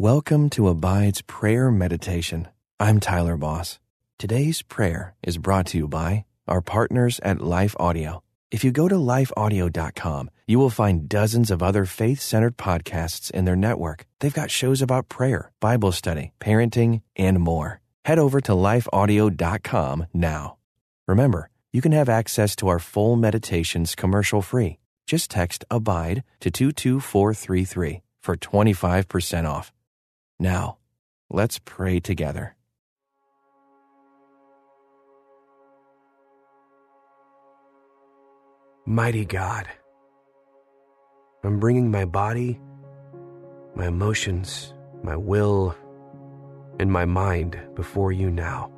Welcome to Abide's Prayer Meditation. I'm Tyler Boss. Today's prayer is brought to you by our partners at Life Audio. If you go to lifeaudio.com, you will find dozens of other faith centered podcasts in their network. They've got shows about prayer, Bible study, parenting, and more. Head over to lifeaudio.com now. Remember, you can have access to our full meditations commercial free. Just text ABIDE to 22433 for 25% off. Now, let's pray together. Mighty God, I'm bringing my body, my emotions, my will, and my mind before you now.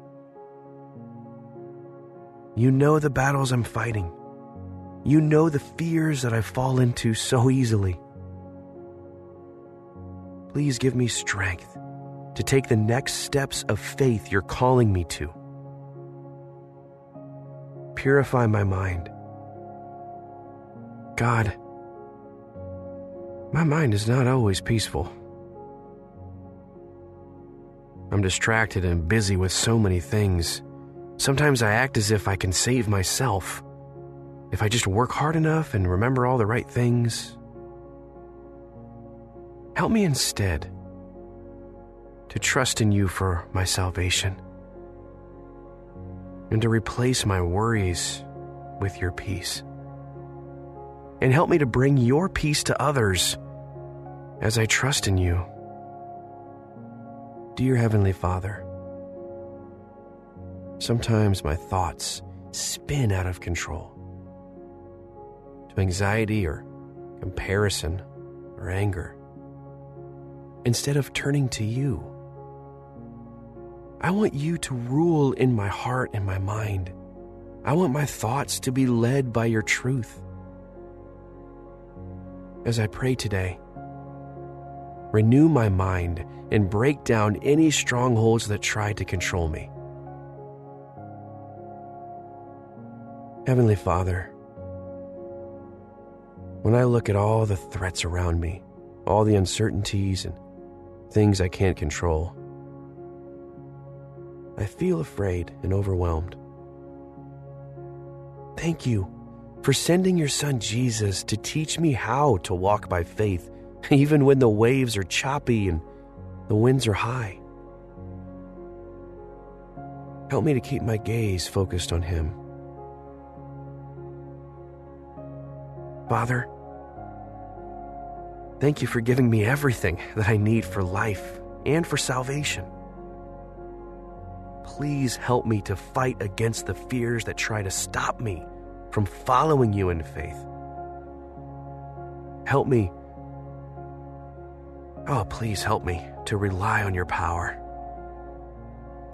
You know the battles I'm fighting. You know the fears that I fall into so easily. Please give me strength to take the next steps of faith you're calling me to. Purify my mind. God, my mind is not always peaceful. I'm distracted and busy with so many things. Sometimes I act as if I can save myself. If I just work hard enough and remember all the right things. Help me instead to trust in you for my salvation and to replace my worries with your peace. And help me to bring your peace to others as I trust in you. Dear Heavenly Father, sometimes my thoughts spin out of control to anxiety or comparison or anger instead of turning to you. I want you to rule in my heart and my mind. I want my thoughts to be led by your truth. As I pray today, renew my mind and break down any strongholds that try to control me. Heavenly Father, when I look at all the threats around me, all the uncertainties and things I can't control, I feel afraid and overwhelmed. Thank you for sending your son Jesus to teach me how to walk by faith, even when the waves are choppy and the winds are high. Help me to keep my gaze focused on Him. Father, thank you for giving me everything that I need for life and for salvation. Please help me to fight against the fears that try to stop me from following you in faith. Help me. Oh, please help me to rely on your power,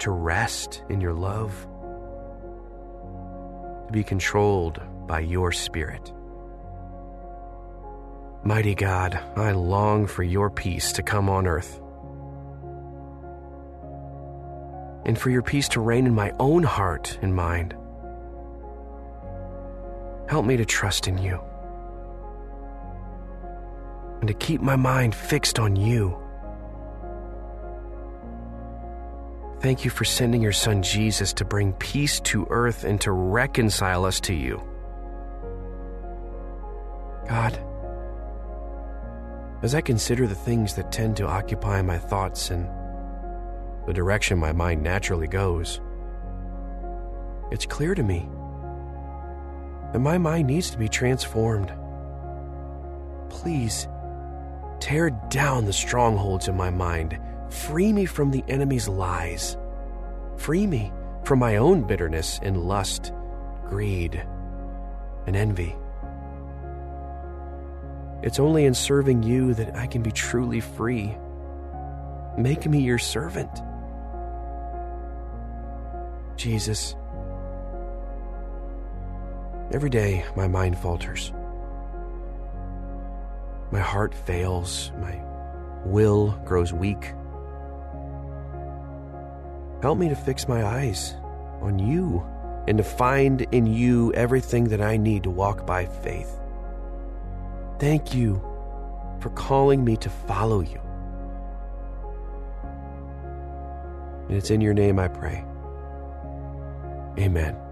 to rest in your love, to be controlled by your spirit. Mighty God, I long for your peace to come on earth. And for your peace to reign in my own heart and mind. Help me to trust in you and to keep my mind fixed on you. Thank you for sending your son Jesus to bring peace to earth and to reconcile us to you. God, as I consider the things that tend to occupy my thoughts and the direction my mind naturally goes, it's clear to me that my mind needs to be transformed. Please, tear down the strongholds in my mind. Free me from the enemy's lies. Free me from my own bitterness and lust, greed, and envy. It's only in serving you that I can be truly free. Make me your servant. Jesus, every day my mind falters. My heart fails, my will grows weak. Help me to fix my eyes on you and to find in you everything that I need to walk by faith. Thank you for calling me to follow you. And it's in your name I pray. Amen.